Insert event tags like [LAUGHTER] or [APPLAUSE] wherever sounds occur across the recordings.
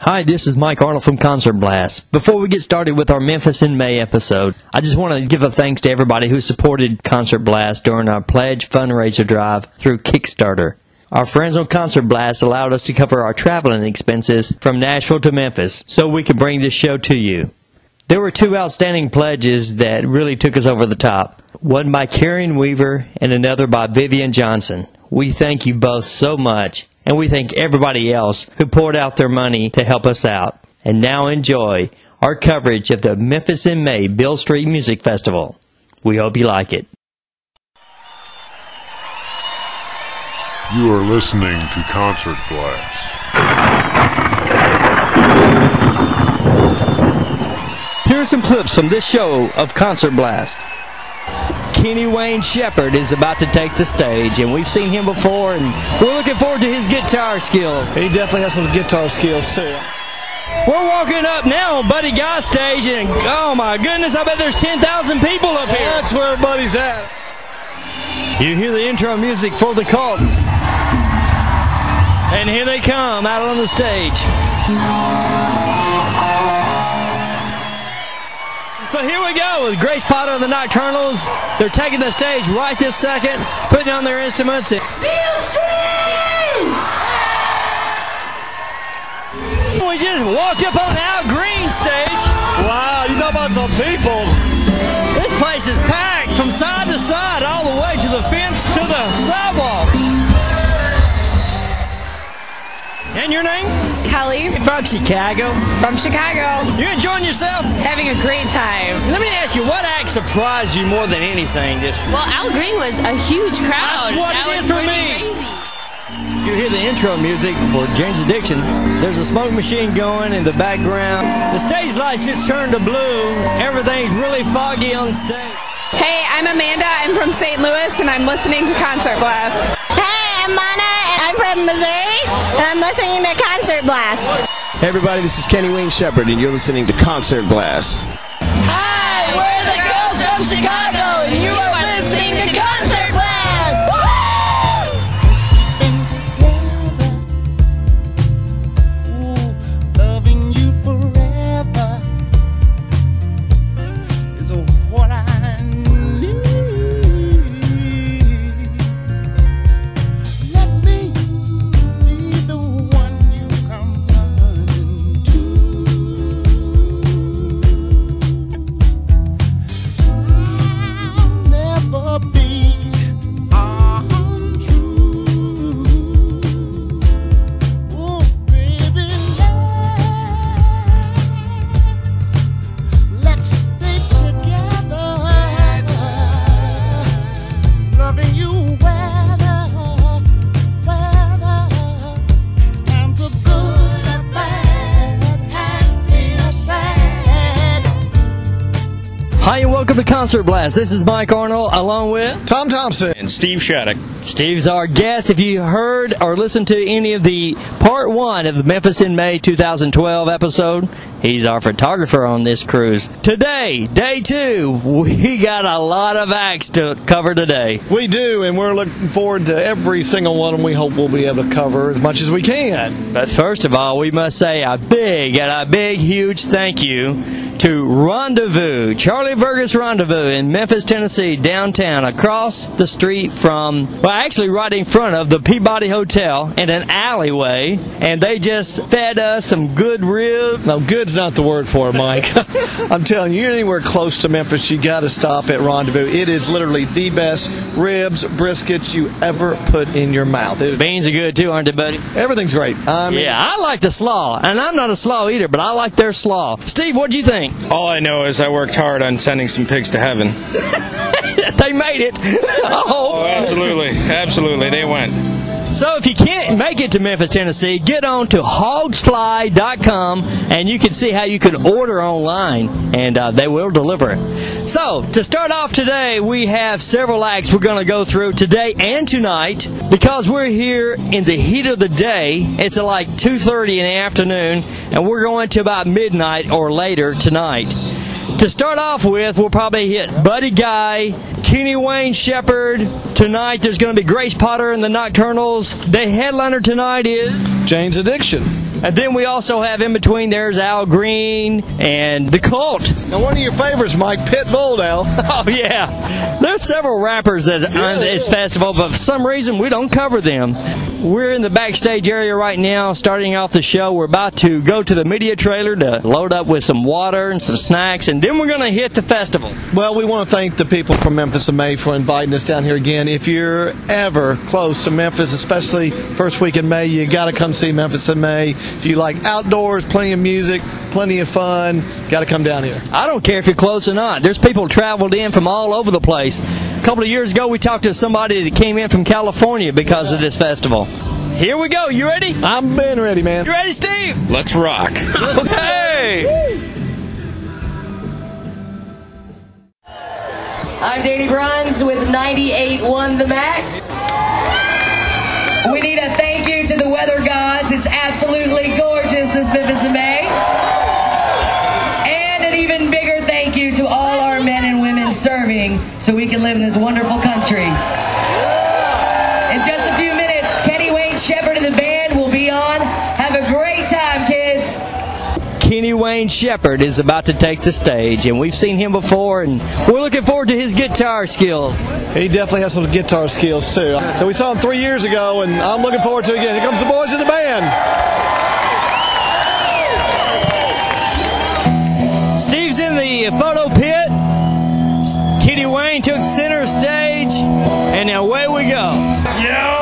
Hi, this is Mike Arnold from Concert Blast. Before we get started with our Memphis in May episode, I just want to give a thanks to everybody who supported Concert Blast during our pledge fundraiser drive through Kickstarter. Our friends on Concert Blast allowed us to cover our traveling expenses from Nashville to Memphis so we could bring this show to you. There were two outstanding pledges that really took us over the top. One by Karen Weaver and another by Vivian Johnson. We thank you both so much, and we thank everybody else who poured out their money to help us out. And now enjoy our coverage of the Memphis in May Beale Street Music Festival. We hope you like it. You are listening to Concert Blast. Here are some clips from this show of Concert Blast. Kenny Wayne Shepherd is about to take the stage, and we've seen him before, and we're looking forward to his guitar skills. He definitely has some guitar skills too. We're walking up now on Buddy Guy stage, and oh my goodness, I bet there's 10,000 people up here. That's where Buddy's at. You hear the intro music for the cult. And here they come out on the stage. So here we go with Grace Potter and the Nocturnals. They're taking the stage right this second, putting on their instruments. And we just walked up on Al Green stage. Wow, you know about some people. This place is packed from side to side, all the way to the fence to the sidewalk. And your name? Kelly From Chicago. from Chicago. You enjoying yourself? Having a great time. Let me ask you, what act surprised you more than anything this week? Well, Al Green was a huge crowd. That's what that it was is for me. Crazy. Did you hear the intro music for Jane's Addiction? There's a smoke machine going in the background. The stage lights just turned to blue. Everything's really foggy on stage. Hey, I'm Amanda. I'm from St. Louis, and I'm listening to Concert Blast. Hey, I'm Mana. I'm from Missouri, and I'm listening to Concert Blast. Hey everybody, this is Kenny Wayne Shepherd, and you're listening to Concert Blast. Hi, we're the girls from Chicago, Concert Blast. This is Mike Arnold along with Tom Thompson. and Steve Shattuck. Steve's our guest. If you heard or listened to any of the part one of the Memphis in May 2012 episode, he's our photographer on this cruise. Today, day two, we got a lot of acts to cover today. We do, and we're looking forward to every single one, and we hope we'll be able to cover as much as we can. But first of all, we must say a big and a big, huge thank you to Rendezvous, Charlie Vergos Rendezvous in Memphis, Tennessee, downtown, across the street from, well, actually right in front of the Peabody Hotel in an alleyway. And they just fed us some good ribs. No, good's not the word for it, Mike. [LAUGHS] I'm telling you, you're anywhere close to Memphis, you got to stop at Rendezvous. It is literally the best ribs, briskets you ever put in your mouth. It- Beans are good too, aren't they, buddy? everything's great. I mean, Yeah, I like the slaw, and I'm not a slaw eater, but I like their slaw. Steve, what do you think? All I know is I worked hard on sending some pigs to heaven. [LAUGHS] they made it. [LAUGHS] Oh, absolutely, absolutely, they went. So if you can't make it to Memphis, Tennessee, get on to hogsfly.com and you can see how you can order online and uh, they will deliver. So to start off today, we have several acts we're going to go through today and tonight because we're here in the heat of the day. It's like 2.30 in the afternoon and we're going to about midnight or later tonight. To start off with, we'll probably hit Buddy Guy, Kenny Wayne Shepherd. Tonight, there's going to be Grace Potter and the Nocturnals. The headliner tonight is Jane's Addiction. And then we also have in between there's Al Green and the Cult. Now, one of your favorites, Mike Pitbull now. [LAUGHS] Oh yeah, there's several rappers that on this festival, but for some reason we don't cover them. We're in the backstage area right now, starting off the show. We're about to go to the media trailer to load up with some water and some snacks, and then we're going to hit the festival. Well, we want to thank the people from Memphis and May for inviting us down here again. If you're ever close to Memphis, especially first week in May, you got to come see Memphis in May. If you like outdoors, plenty of music, plenty of fun, got to come down here. I don't care if you're close or not. There's people traveled in from all over the place. A couple of years ago, we talked to somebody that came in from California because of this festival. Here we go. You ready? I'm been ready, man. You ready, Steve? Let's rock. [LAUGHS] Okay. I'm Danny Bruns with 98.1 The Max. We need a thank you to the weather gods. It's absolutely gorgeous this Memphis in May. And an even bigger thank you to all our men and women serving so we can live in this wonderful country. In just a few minutes, Kenny Wayne Shepherd and the band Kenny Wayne Shepherd is about to take the stage, and we've seen him before, and we're looking forward to his guitar skills. He definitely has some guitar skills too. So we saw him three years ago, and I'm looking forward to it again. Here comes the boys in the band. Steve's in the photo pit. Kenny Wayne took center stage, and away we go. Yo,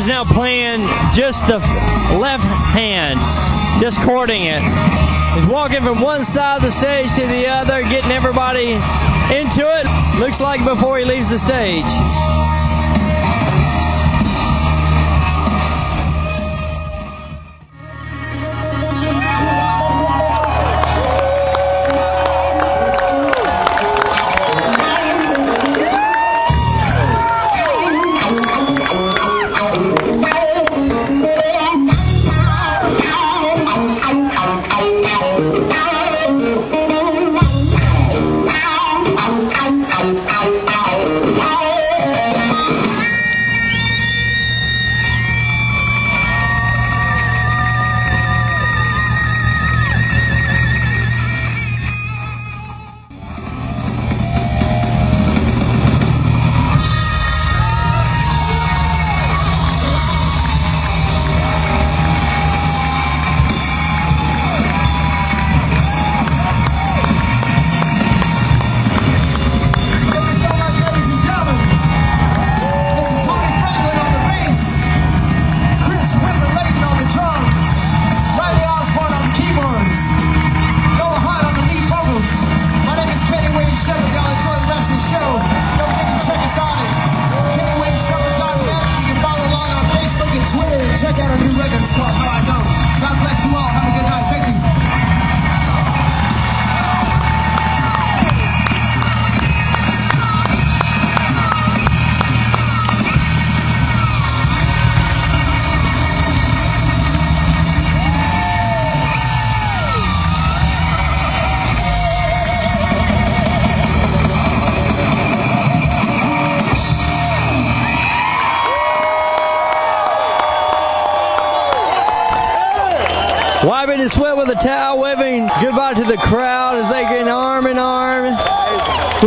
Is now playing just the left hand, just courting it. He's walking from one side of the stage to the other, getting everybody into it. Looks like before he leaves the stage.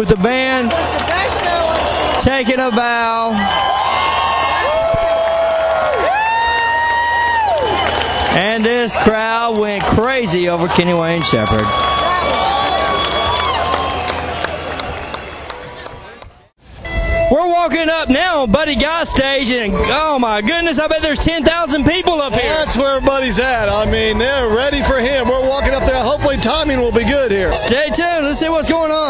with the band taking a bow. And this crowd went crazy over Kenny Wayne Shepherd. We're walking up now on Buddy Guy stage, and oh my goodness, I bet there's 10,000 people up here. That's where Buddy's at. I mean, they're ready for him. We're walking up there. Hopefully, timing will be good here. Stay tuned. Let's see what's going on.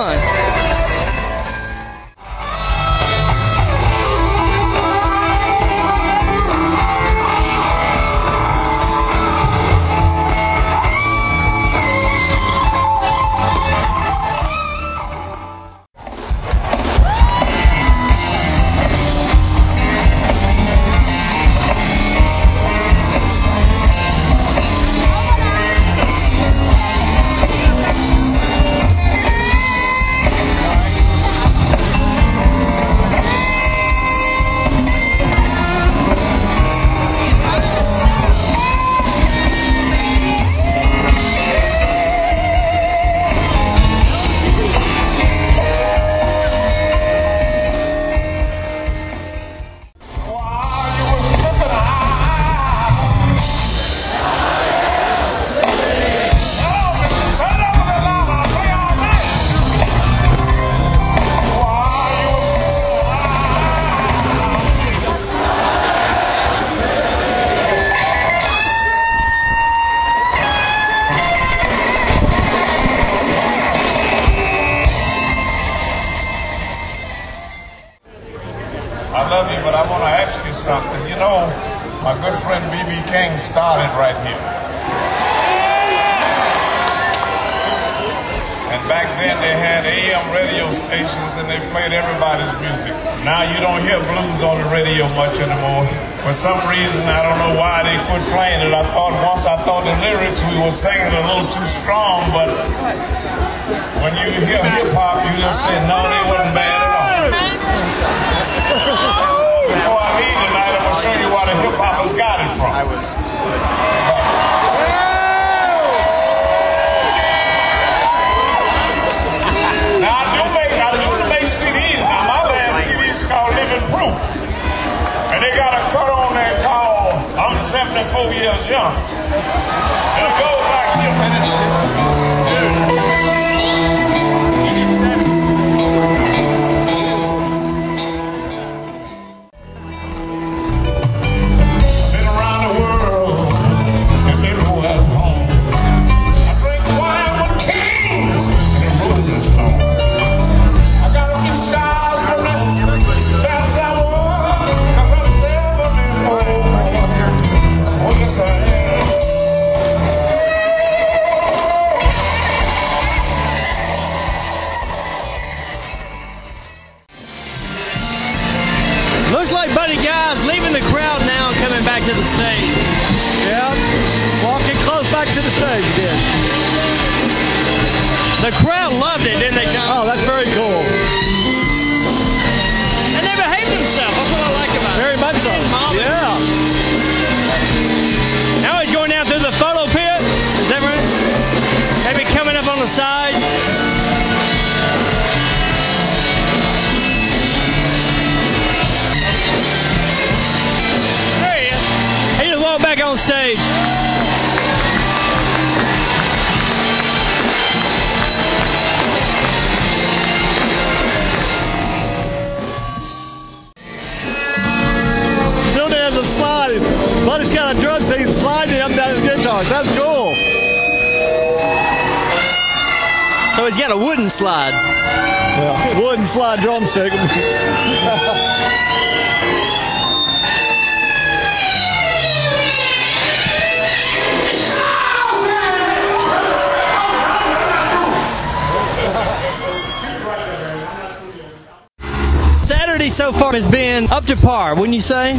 Saturday so far has been up to par, wouldn't you say?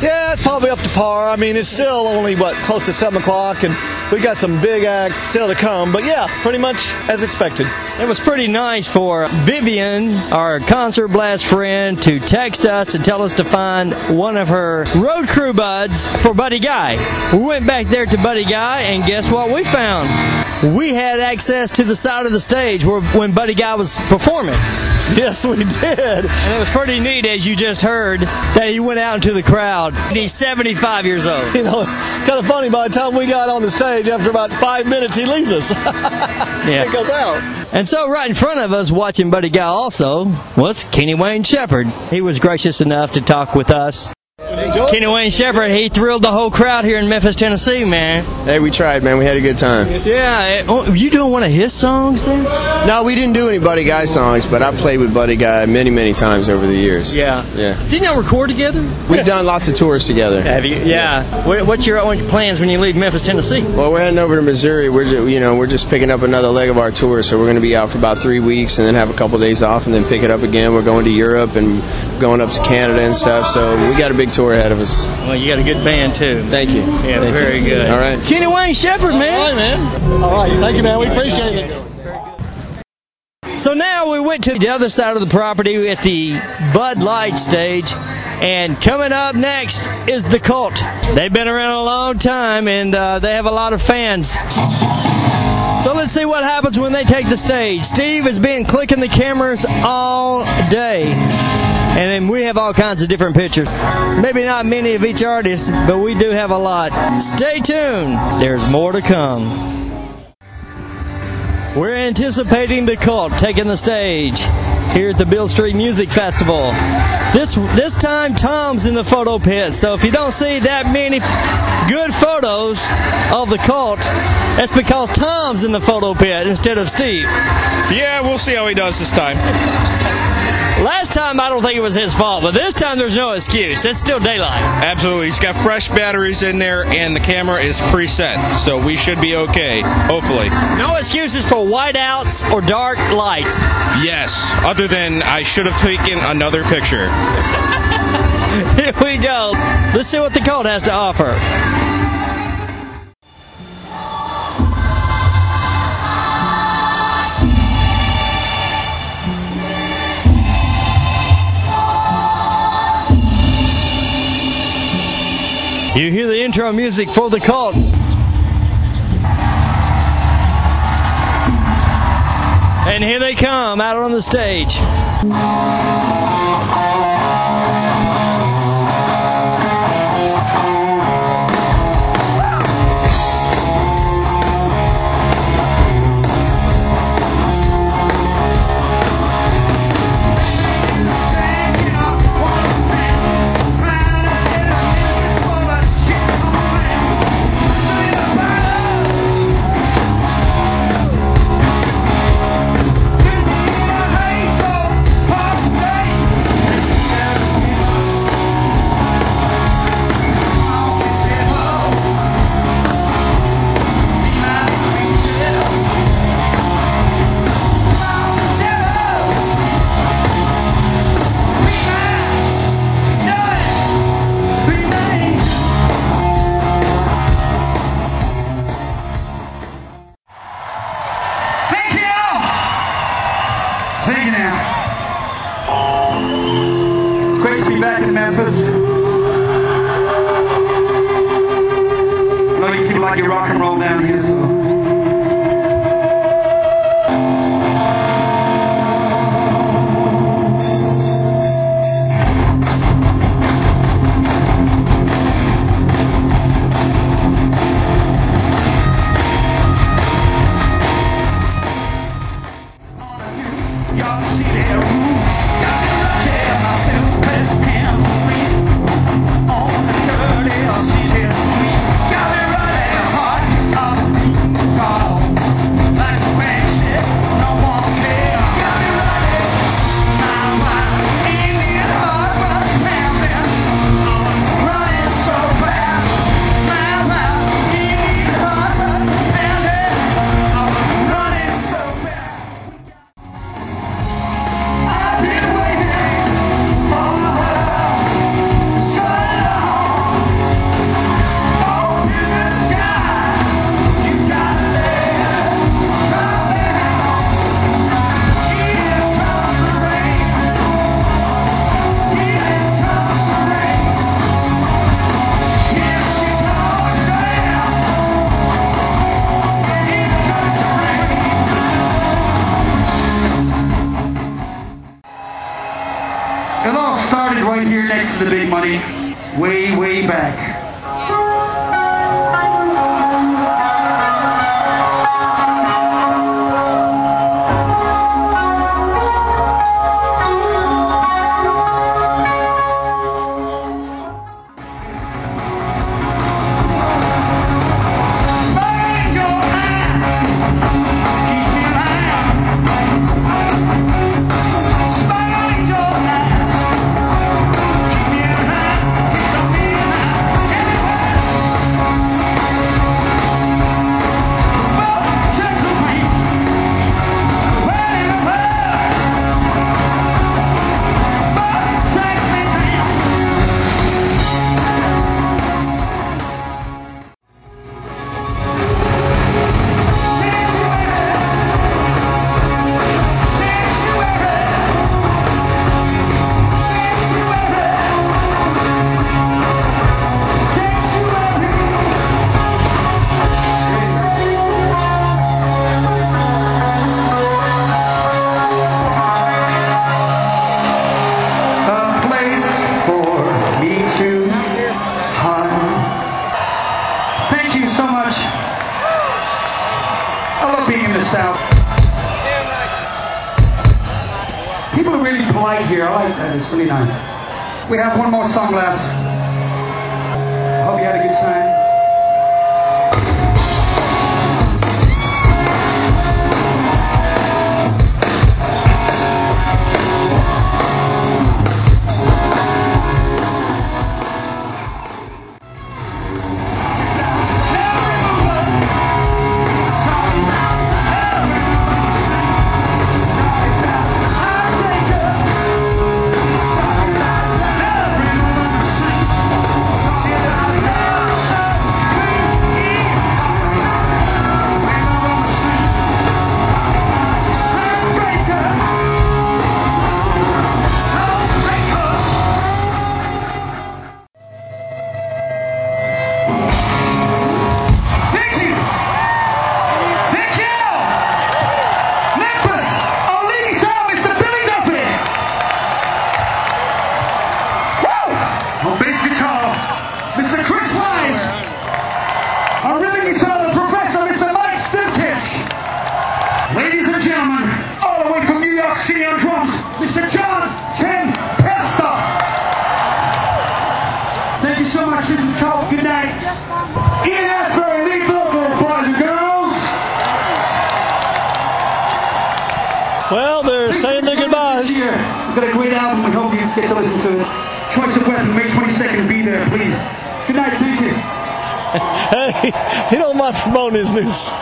Yeah, it's probably up to par. I mean, it's still only, what, close to 7 o'clock, and we got some big acts still to come. But yeah, pretty much as expected. It was pretty nice for Vivian, our concert blast friend, to text us and tell us to find one of her road crew buds for Buddy Guy. We went back there to Buddy Guy, and guess what we found? We had access to the side of the stage where when Buddy Guy was performing. Yes, we did. And it was pretty neat, as you just heard, that he went out into the crowd. And He's 75 years old. You know, kind of funny, by the time we got on the stage, after about five minutes, he leaves us. [LAUGHS] Yeah. he goes out. And so, right in front of us, watching Buddy Guy also, was Kenny Wayne Shepherd. He was gracious enough to talk with us. Kenny Wayne Shepherd, he thrilled the whole crowd here in Memphis, Tennessee, man. Hey, we tried, man. We had a good time. Yeah, it- oh, you doing one of his songs then? No, we didn't do any Buddy Guy songs, but I played with Buddy Guy many, many times over the years. Yeah. Yeah. Didn't y'all record together? We've done lots of tours together. Have you? Yeah. What, what's your, what your plans when you leave Memphis, Tennessee? Well, we're heading over to Missouri. We're just, you know we're just picking up another leg of our tour, so we're going to be out for about three weeks, and then have a couple days off, and then pick it up again. We're going to Europe and going up to Canada and stuff. So we got a big tour ahead of us. Well, you got a good band too. Thank you. Yeah, Thank very you. good. All right. Kenny Wayne Shepherd, man. All right, man. All right, thank you, man. We appreciate it. So now we went to the other side of the property at the Bud Light stage. And coming up next is the Cult. They've been around a long time and uh, they have a lot of fans. So let's see what happens when they take the stage. Steve has been clicking the cameras all day. And then we have all kinds of different pictures. Maybe not many of each artist, but we do have a lot. Stay tuned. There's more to come. We're anticipating the cult taking the stage here at the Beale Street Music Festival. This this time Tom's in the photo pit, so if you don't see that many good photos of the cult, that's because Tom's in the photo pit instead of Steve. Yeah, we'll see how he does this time. Last time I don't think it was his fault, but this time there's no excuse. It's still daylight. Absolutely. He's got fresh batteries in there, and the camera is preset, so we should be okay. Hopefully. No excuses for whiteouts or dark lights. Yes. Other than I should have taken another picture. [LAUGHS] Here we go. Let's see what the cult has to offer. You hear the intro music for the cult. And here they come out on the stage. way, way back.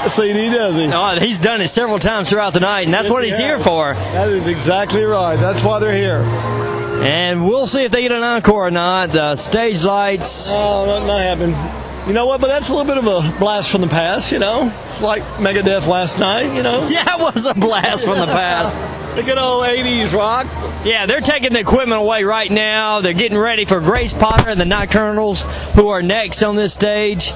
CD, does he? Oh, he's done it several times throughout the night, and that's yes, what he's he here for. That is exactly right. That's why they're here. And we'll see if they get an encore or not. The stage lights. Oh, not, happening. You know what? But that's a little bit of a blast from the past. You know, it's like Megadeth last night. You know. Yeah, it was a blast from the past. the good old '80s rock. Yeah, they're taking the equipment away right now. They're getting ready for Grace Potter and the Nocturnals, who are next on this stage.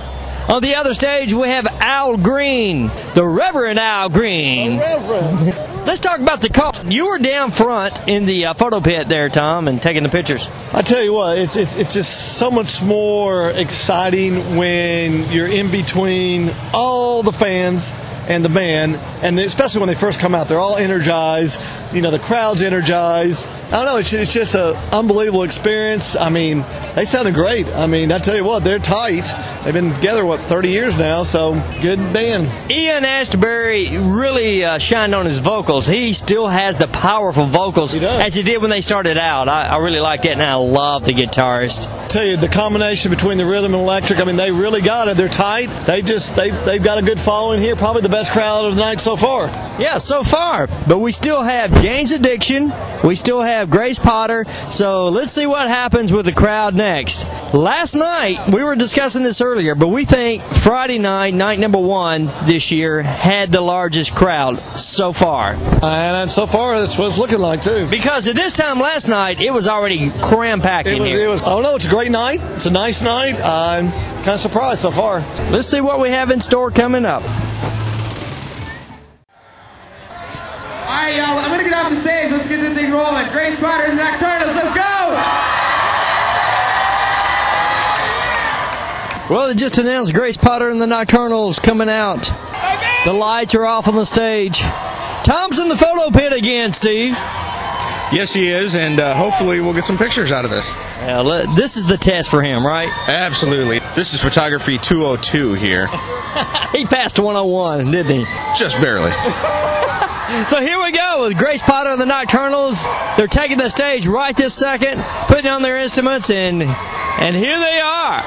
On the other stage, we have Al Green, the Reverend Al Green. Reverend. Let's talk about the Cult. You were down front in the uh, photo pit there, Tom, and taking the pictures. I tell you what, it's, it's it's just so much more exciting when you're in between all the fans and the band, and especially when they first come out, they're all energized. You know, the crowd's energized. I don't know. It's, it's just an unbelievable experience. I mean, they sounded great. I mean, I tell you what, they're tight. They've been together what 30 years now, so good band. Ian Astbury really uh, shined on his vocals. He still has the powerful vocals as he did when they started out. I, I really like that, and I love the guitarist. tell you the combination between the rhythm and electric. I mean, they really got it. They're tight. They just they they've got a good following here. Probably the best crowd of the night so far. Yeah, so far. But we still have Jane's Addiction. We still have Grace Potter. So let's see what happens with the crowd next. Last night, we were discussing this earlier, but we think Friday night, night number one this year, had the largest crowd so far. Uh, and so far, that's what it's looking like too. Because at this time last night, it was already cram packed in was, here. it was. Oh no, it's a great night. It's a nice night. I'm kind of surprised so far. Let's see what we have in store coming up. Right, y'all. I'm gonna get off the stage. Let's get this thing rolling. Grace Potter and the Nocturnals. Let's go. Well, they just announced Grace Potter and the Nocturnals coming out. The lights are off on the stage. Tom's in the photo pit again, Steve. Yes, he is, and uh, hopefully we'll get some pictures out of this. Yeah, let- this is the test for him, right? Absolutely. This is photography 202 here. [LAUGHS] he passed 101, didn't he? Just barely. [LAUGHS] So here we go with Grace Potter and the Nocturnals. They're taking the stage right this second, putting on their instruments, and and here they are.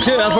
Backup choir too. That's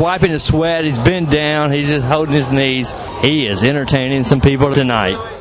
wiping his sweat. He's bent down. He's just holding his knees. He is entertaining some people tonight.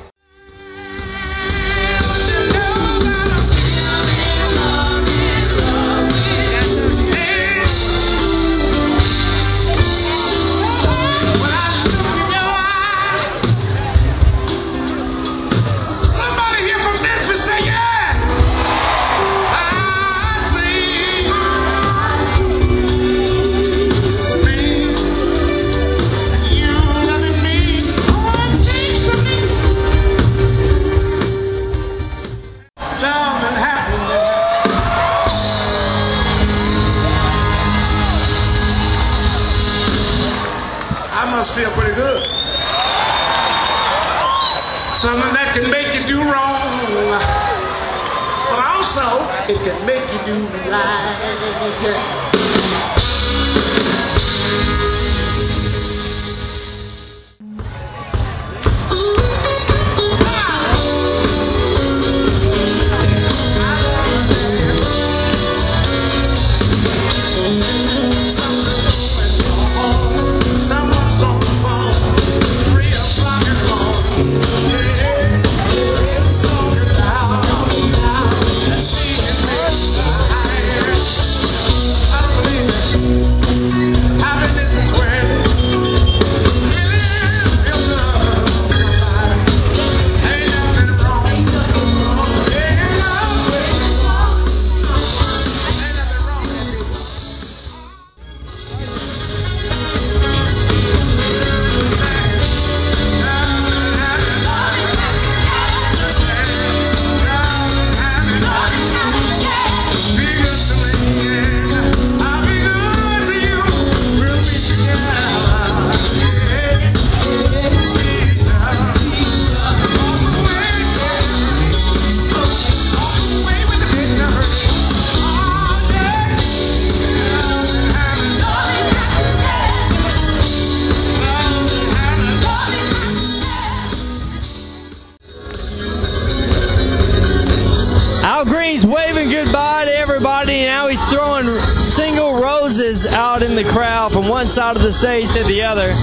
Everybody. Now he's throwing single roses out in the crowd from one side of the stage to the other,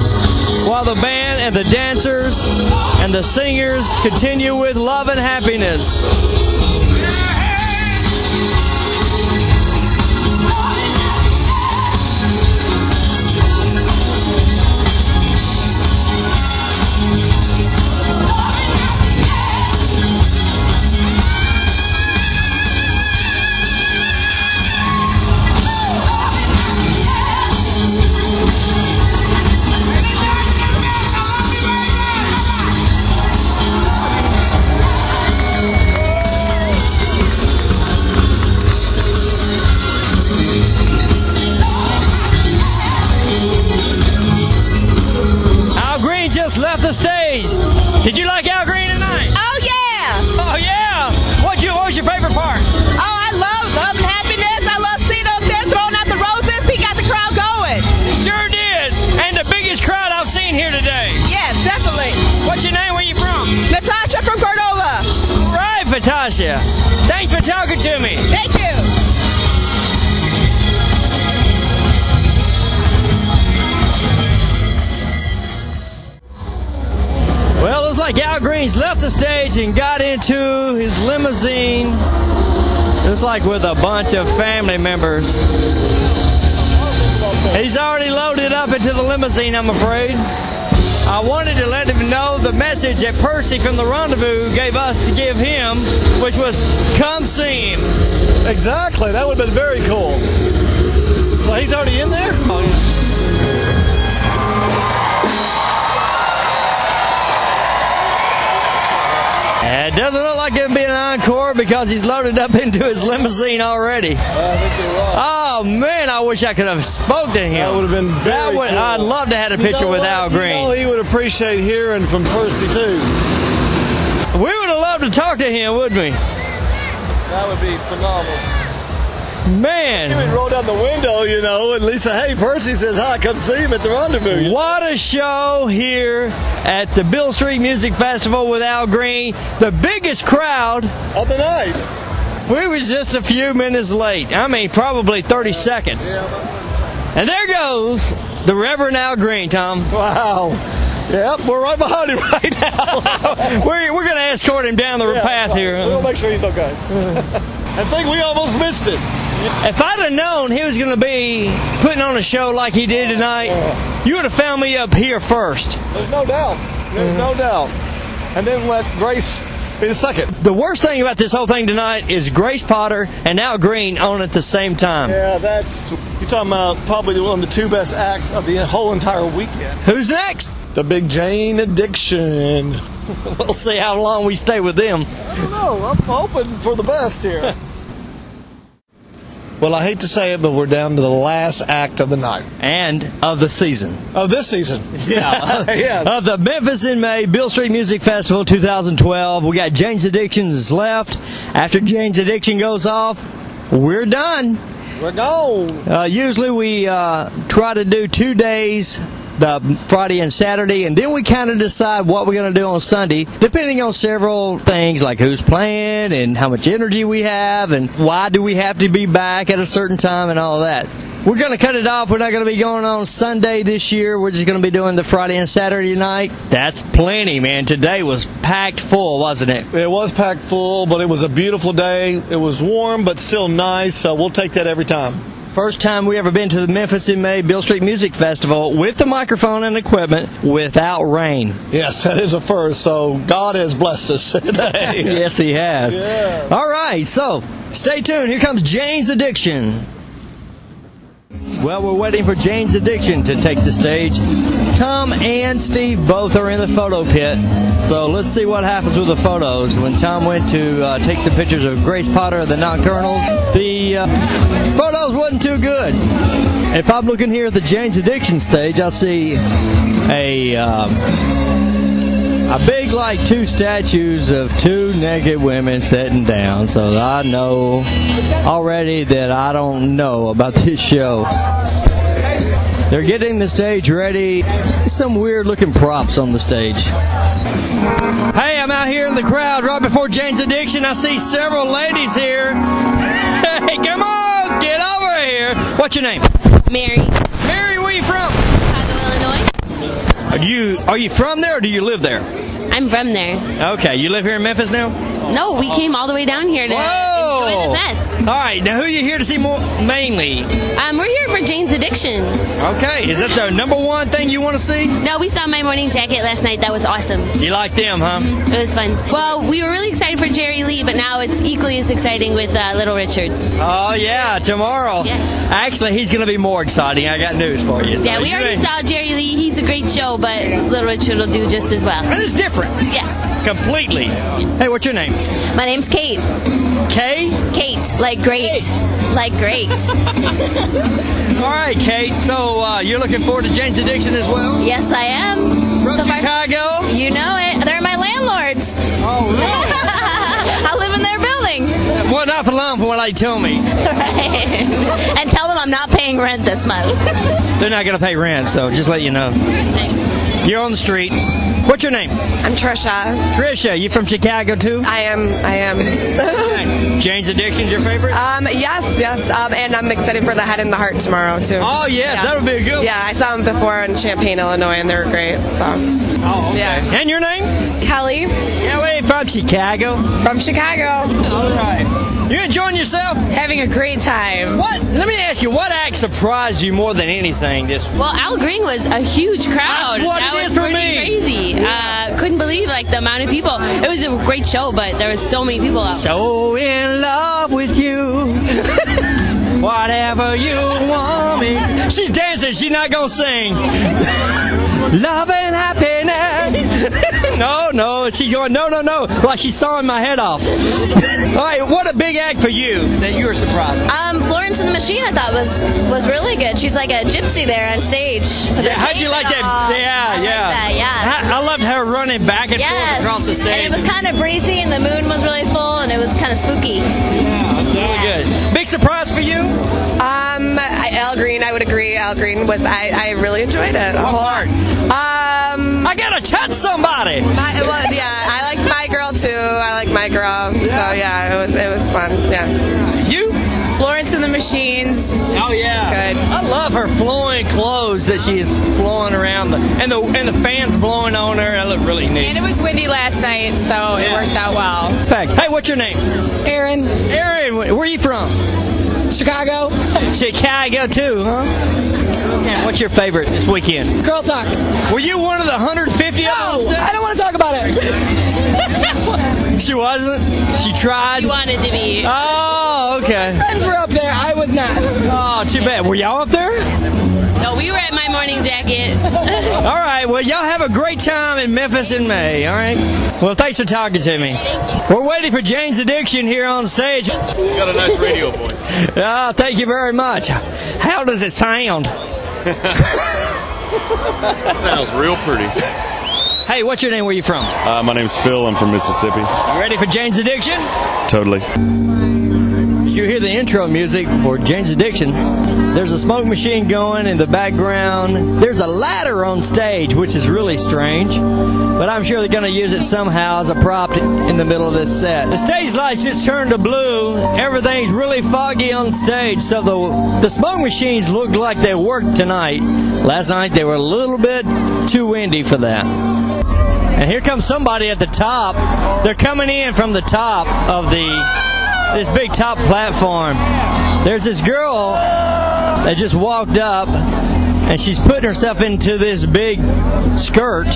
while the band and the dancers and the singers continue with love and happiness. Like with a bunch of family members. He's already loaded up into the limousine, I'm afraid. I wanted to let him know the message that Percy from the Rendezvous gave us to give him, which was come see him. Exactly. That would have been very cool. So he's already in there? It doesn't look like it'll be an encore because he's loaded up [LAUGHS] into his limousine already. Oh man, I wish I could have spoke to him. That would have been very That would, cool. I'd love to have had a You picture know with what? Al You Green. know he would appreciate hearing from Percy too. We would have loved to talk to him, wouldn't we? That would be phenomenal. Man. He would roll down the window, you know, and Lisa, hey, Percy says hi, come see him at the rendezvous. What a show here at the Beale Street Music Festival with Al Green. The biggest crowd of the night. We was just a few minutes late. I mean, probably 30 seconds. And there goes The Reverend Al Green, Tom. Wow. Yep, we're right behind him [LAUGHS] right now. [LAUGHS] we're we're going to escort him down the Yeah, path here. We'll make sure he's okay. [LAUGHS] I think we almost missed it. If I'd have known he was going to be putting on a show like he did tonight, you would have found me up here first. There's no doubt. There's no mm. doubt. And then let Grace be the second. The worst thing about this whole thing tonight is Grace Potter and Al Green on at the same time. Yeah, that's you're talking about probably one of the two best acts of the whole entire weekend. Who's next? The Big Jane Addiction. [LAUGHS] We'll see how long we stay with them. I don't know. I'm hoping for the best here. [LAUGHS] well, I hate to say it, but we're down to the last act of the night. And of the season. Of this season. [LAUGHS] Yeah. yeah. Of the Memphis in May Beale Street Music Festival 2012. We got Jane's Addictions left. After Jane's Addiction goes off, we're done. We're gone. Uh, usually we uh, try to do two days, the Friday and Saturday, and then we kind of decide what we're going to do on Sunday, depending on several things like who's playing and how much energy we have and why do we have to be back at a certain time and all that. We're going to cut it off. We're not going to be going on Sunday this year. We're just going to be doing the Friday and Saturday night. That's plenty, man. Today was packed full, wasn't it? It was packed full, but it was a beautiful day. It was warm, but still nice, so we'll take that every time. First time we ever been to the Memphis in May Beale Street Music Festival with the microphone and equipment without rain. Yes, that is a first, so God has blessed us [LAUGHS] today. [LAUGHS] yes, he has. Yeah. All right, so stay tuned. Here comes Jane's Addiction. Well, we're waiting for Jane's Addiction to take the stage. Tom and Steve both are in the photo pit. So let's see what happens with the photos. When Tom went to uh, take some pictures of Grace Potter of the Nocturnals, the uh, photos wasn't too good. If I'm looking here at the Jane's Addiction stage, I'll see a. Um, a big, like two statues of two naked women sitting down, so I know already that I don't know about this show. They're getting the stage ready. Some weird looking props on the stage. Hey, I'm out here in the crowd right before Jane's Addiction. I see several ladies here. [LAUGHS] Hey, come on, get over here. What's your name? Mary, Mary, where you from? Chicago, Illinois. Are you are you from there or do you live there? I'm from there. Okay, you live here in Memphis now? No, we came all the way down here to Whoa! Enjoy the fest. All right, now who are you here to see more mainly? Um, we're here for Jane's Addiction. Okay, is that the number one thing you want to see? No, we saw My Morning Jacket last night. That was awesome. You like them, huh? It was fun. Well, we were really excited for Jerry Lee, but now it's equally as exciting with uh, Little Richard. Oh yeah, tomorrow. Yeah. Actually, he's going to be more exciting. I got news for you. So yeah, we already ain't- saw Jerry Lee. He's a great show, but Little Richard will do just as well. And it's different, Yeah. completely. Hey, what's your name? My name's Kate. Kay. Kate, like great. Like great. [LAUGHS] All right, Kate. So uh, you're looking forward to Jane's Addiction as well? Yes, I am. From So far- Chicago. You know it. They're my landlords. Oh, really? [LAUGHS] I live in their building. well, not for long, from what they tell me. [LAUGHS] and tell them I'm not paying rent this month. They're not going to pay rent, so just let you know. You're on the street. What's your name? I'm Trisha. Trisha. You from Chicago too? I am. I am. Jane's Addiction's your favorite? um, yes, yes. Um, and I'm excited for the Head and the Heart tomorrow too. Oh yes, Yeah. that would be a good. one. Yeah, I saw them before in Champaign, Illinois, and they were great. So. Oh, okay. Yeah. And your name? Kelly Kelly from Chicago. from Chicago. All right. You enjoying yourself? Having a great time. What? Let me ask you. What act surprised you more than anything this week? Well, Al Green was a huge crowd. That's what that it was is for me. crazy. Uh, couldn't believe like the amount of people. It was a great show, but there was so many people out. So in love with you. [LAUGHS] Whatever you want me. She's dancing. She's not gonna sing. [LAUGHS] Love and happiness. [LAUGHS] no, no. She's going. No, no, no. Like she's sawing my head off. All right. What a big act for you that you were surprised. Um, Florence and the Machine, I thought was was really good. She's like a gypsy there on stage. Yeah, how'd you like and that? all. Yeah, I yeah. Like that, yeah. I, I loved her running back and Yes. forth across the stage. And it was kind of breezy, and the moon was really full, and it was kind of spooky. Yeah, Really good. Big surprise for you? Um, Al Green, I would agree. Al Green was. I, I really enjoyed it. A whole lot. Um, I gotta touch somebody. my, well, yeah, I liked my girl too. I like my girl. So yeah, it was it was fun. Yeah. You? Florence and the the machines. Oh yeah, Good. I love her flowing clothes that she's flowing around the and the and the fans blowing on her. That look really neat. And it was windy last night, so it works out well. fact. Hey, what's your name? Aaron. Aaron, where are you from? Chicago. [LAUGHS] Chicago too, huh? Yeah, what's your favorite this weekend? Girl talk. Were you one of the 150 No, I don't want to talk about it. [LAUGHS] She wasn't. She tried. She wanted to be. Oh, okay. Friends were up there. I was not. Oh, too bad. Were y'all up there? No, we were at my morning jacket. [LAUGHS] All right. Well, y'all have a great time in Memphis in May. All right. Well, thanks for talking to me. We're waiting for Jane's Addiction here on stage. You got a nice radio voice. [LAUGHS] Ah, thank you very much. How does it sound? [LAUGHS] That sounds real pretty. Hey, what's your name? Where you from? Uh, my name's Phil. I'm from Mississippi. You ready for Jane's Addiction? Totally. You hear the intro music for Jane's Addiction? There's a smoke machine going in the background. There's a ladder on stage, which is really strange, but I'm sure they're going to use it somehow as a prop in the middle of this set. The stage lights just turned to blue. Everything's really foggy on stage, so the the smoke machines look like they worked tonight. Last night they were a little bit too windy for that. And here comes somebody at the top. They're coming in from the top of the this big top platform. There's this girl that just walked up and she's putting herself into this big skirt.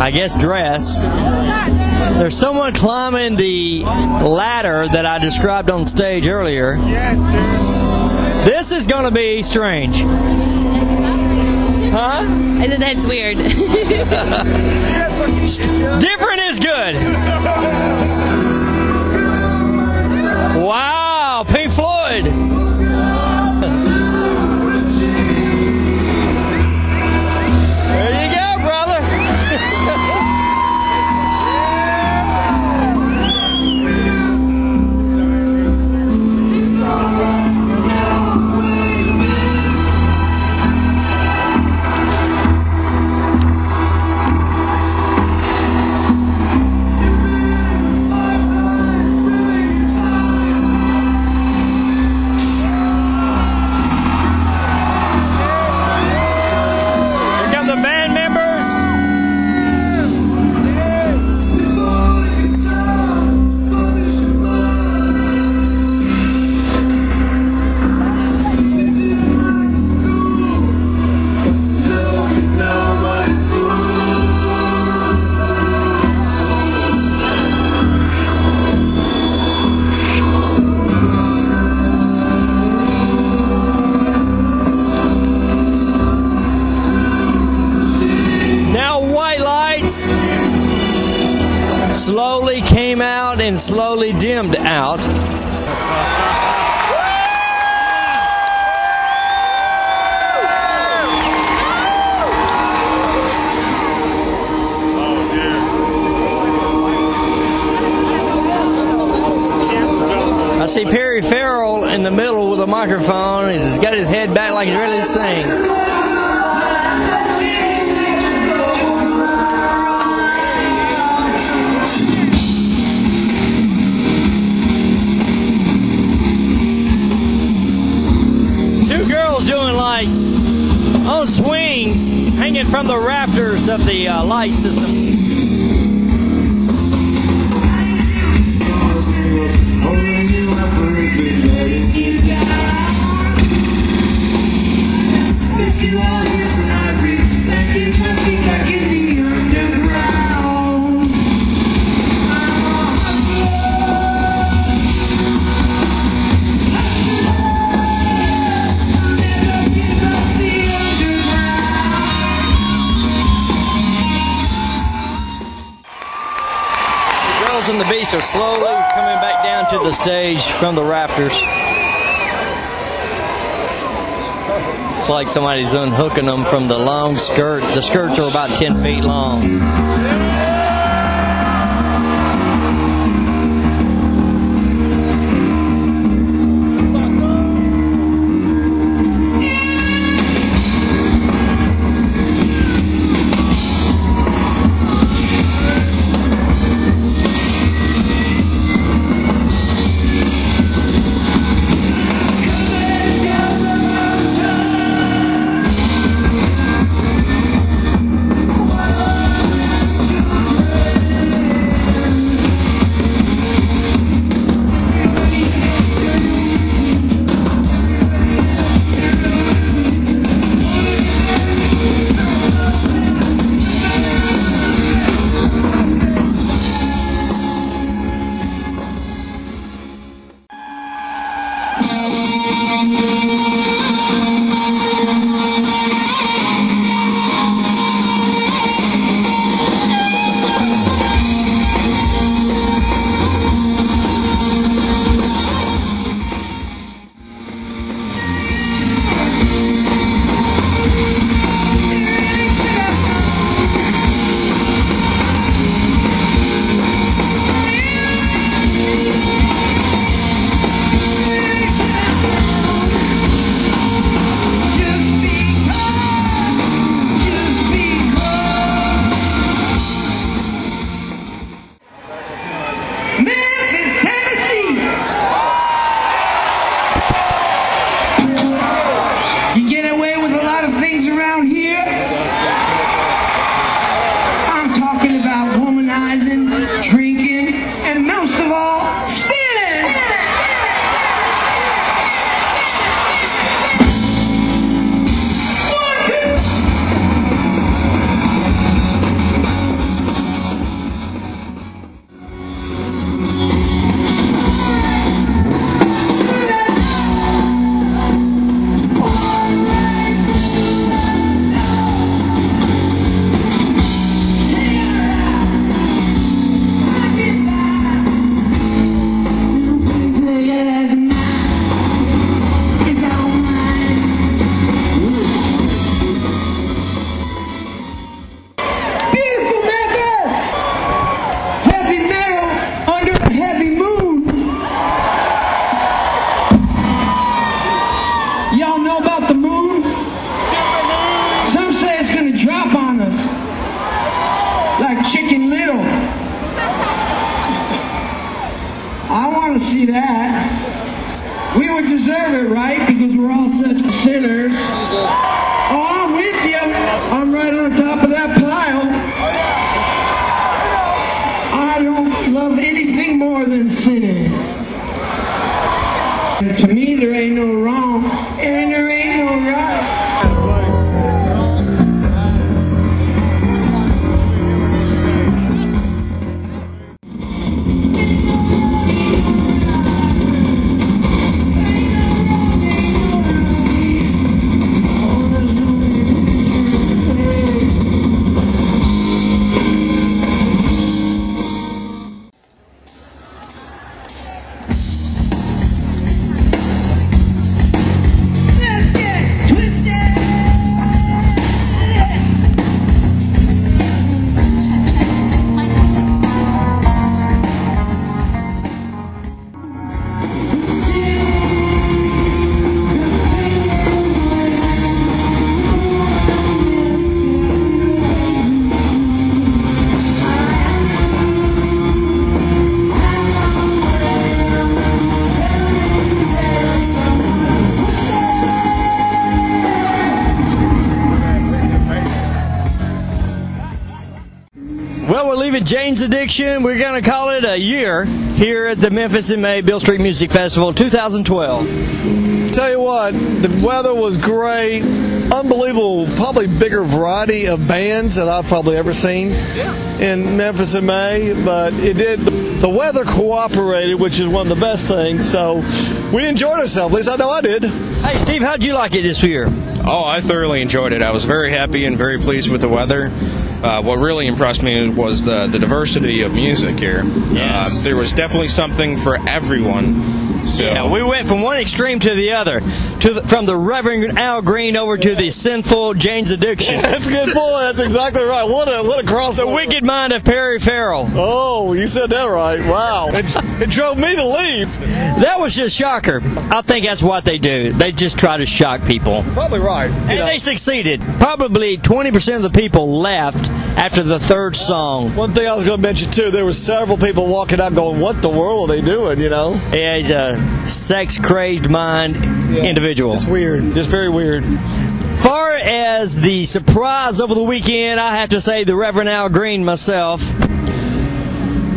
I guess dress. There's someone climbing the ladder that I described on stage earlier. This is going to be strange. Huh? I said that's weird. [LAUGHS] Different is good. Floyd. Out. I see Perry Farrell in the middle with a microphone. He's got his head back like he's ready to sing. From the rafters of the uh, light system. Are slowly coming back down to the stage from the rafters. It's like somebody's unhooking them from the long skirt. The skirts are about 10 feet long. Well, Jane's Addiction. We're going to call it a year here at the Memphis in May Beale Street Music Festival 2012. Tell you what, the weather was great. Unbelievable, probably bigger variety of bands that I've probably ever seen in Memphis in May. But it did. The weather cooperated, which is one of the best things. So we enjoyed ourselves. At least I know I did. Hey, Steve, how'd you like it this year? Oh, I thoroughly enjoyed it. I was very happy and very pleased with the weather. Uh, what really impressed me was the, the diversity of music here. Yes. Uh, there was definitely something for everyone. So. Yeah, we went from one extreme to the other, to the, from the Reverend Al Green over to the sinful Jane's Addiction. [LAUGHS] That's a good point. That's exactly right. What a what a crossover. The wicked mind of Perry Farrell. Oh, you said that right. Wow. It, it drove me to leave. That was just shocker. I think that's what they do. They just try to shock people. Probably right. You And know. they succeeded. Probably 20% of the people left after the third song. One thing I was going to mention too, there were several people walking out going, "What the world are they doing?" You know, Yeah, he's a sex crazed mind individual. it's weird, just very weird. Far as the surprise over the weekend, I have to say the Reverend Al Green myself.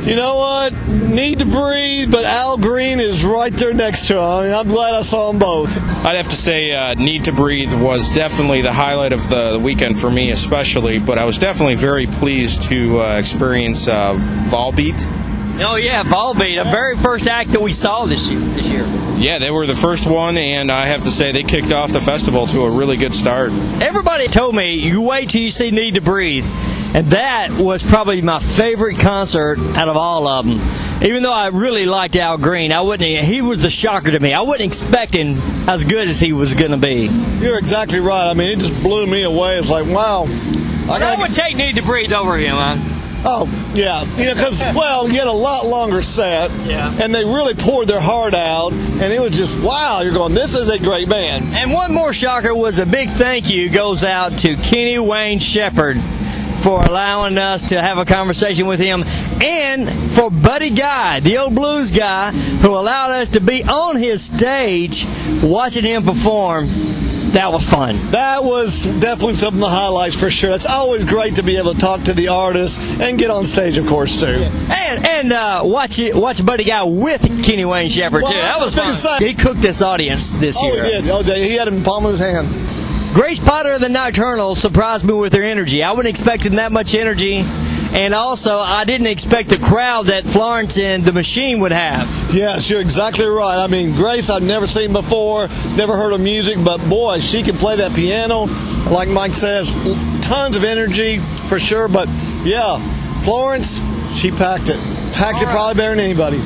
You know what? Need to breathe, but Al Green is right there next to him. I mean, I'm glad I saw them both. I'd have to say uh, Need to Breathe was definitely the highlight of the, the weekend for me, especially, but I was definitely very pleased to uh, experience uh, Volbeat. Oh yeah, Volbeat, the very first act that we saw this year. This year. Yeah, they were the first one, and I have to say they kicked off the festival to a really good start. Everybody told me you wait till you see Need to Breathe, and that was probably my favorite concert out of all of them. Even though I really liked Al Green, I wouldn't. He was the shocker to me. I wasn't expecting as good as he was going to be. You're exactly right. I mean, it just blew me away. It's like, wow. I I gotta would take Need to Breathe over him, huh? Oh, yeah. You know, because, well, you had a lot longer set. Yeah. And they really poured their heart out. And it was just, wow, you're going, this is a great band. And one more shocker was a big thank you goes out to Kenny Wayne Shepherd for allowing us to have a conversation with him and for Buddy Guy, the old blues guy, who allowed us to be on his stage watching him perform. That was fun. That was definitely some of the highlights for sure. It's always great to be able to talk to the artists and get on stage, of course, too. And and uh, watch it, watch Buddy Guy with Kenny Wayne Shepherd too. That was fun. say- He cooked this audience this Oh, year. he did. Oh, he had the palm of his hand. Grace Potter of the Nocturnal surprised me with her energy. I wasn't expecting that much energy. And also, I didn't expect the crowd that Florence and the Machine would have. Yes, you're exactly right. I mean, Grace, I've never seen before, never heard of music, but boy, she can play that piano. Like Mike says, tons of energy for sure. But yeah, Florence, she packed it. Packed it probably better than anybody.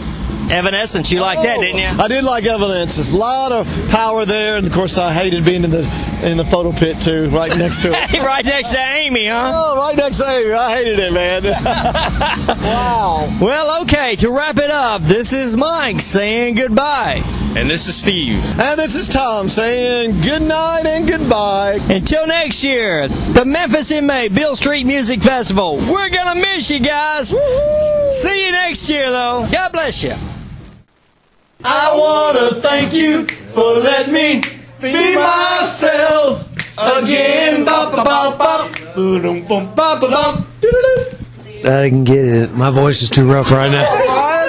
Evanescence, you liked that, didn't you? Oh, I did like Evanescence. There's a lot of power there, and of course, I hated being in the in the photo pit too, right next to it. [LAUGHS] right next to Amy, huh? Oh, right next to Amy. I hated it, man. [LAUGHS] wow. Well, okay, to wrap it up, this is Mike saying goodbye. And this is Steve. And this is Tom saying good night and goodbye. Until next year, the Memphis in May Beale Street Music Festival. We're gonna miss you guys. See you next year, though. God bless you. I want to thank you for letting me be myself again. I didn't get it. My voice is too rough right now.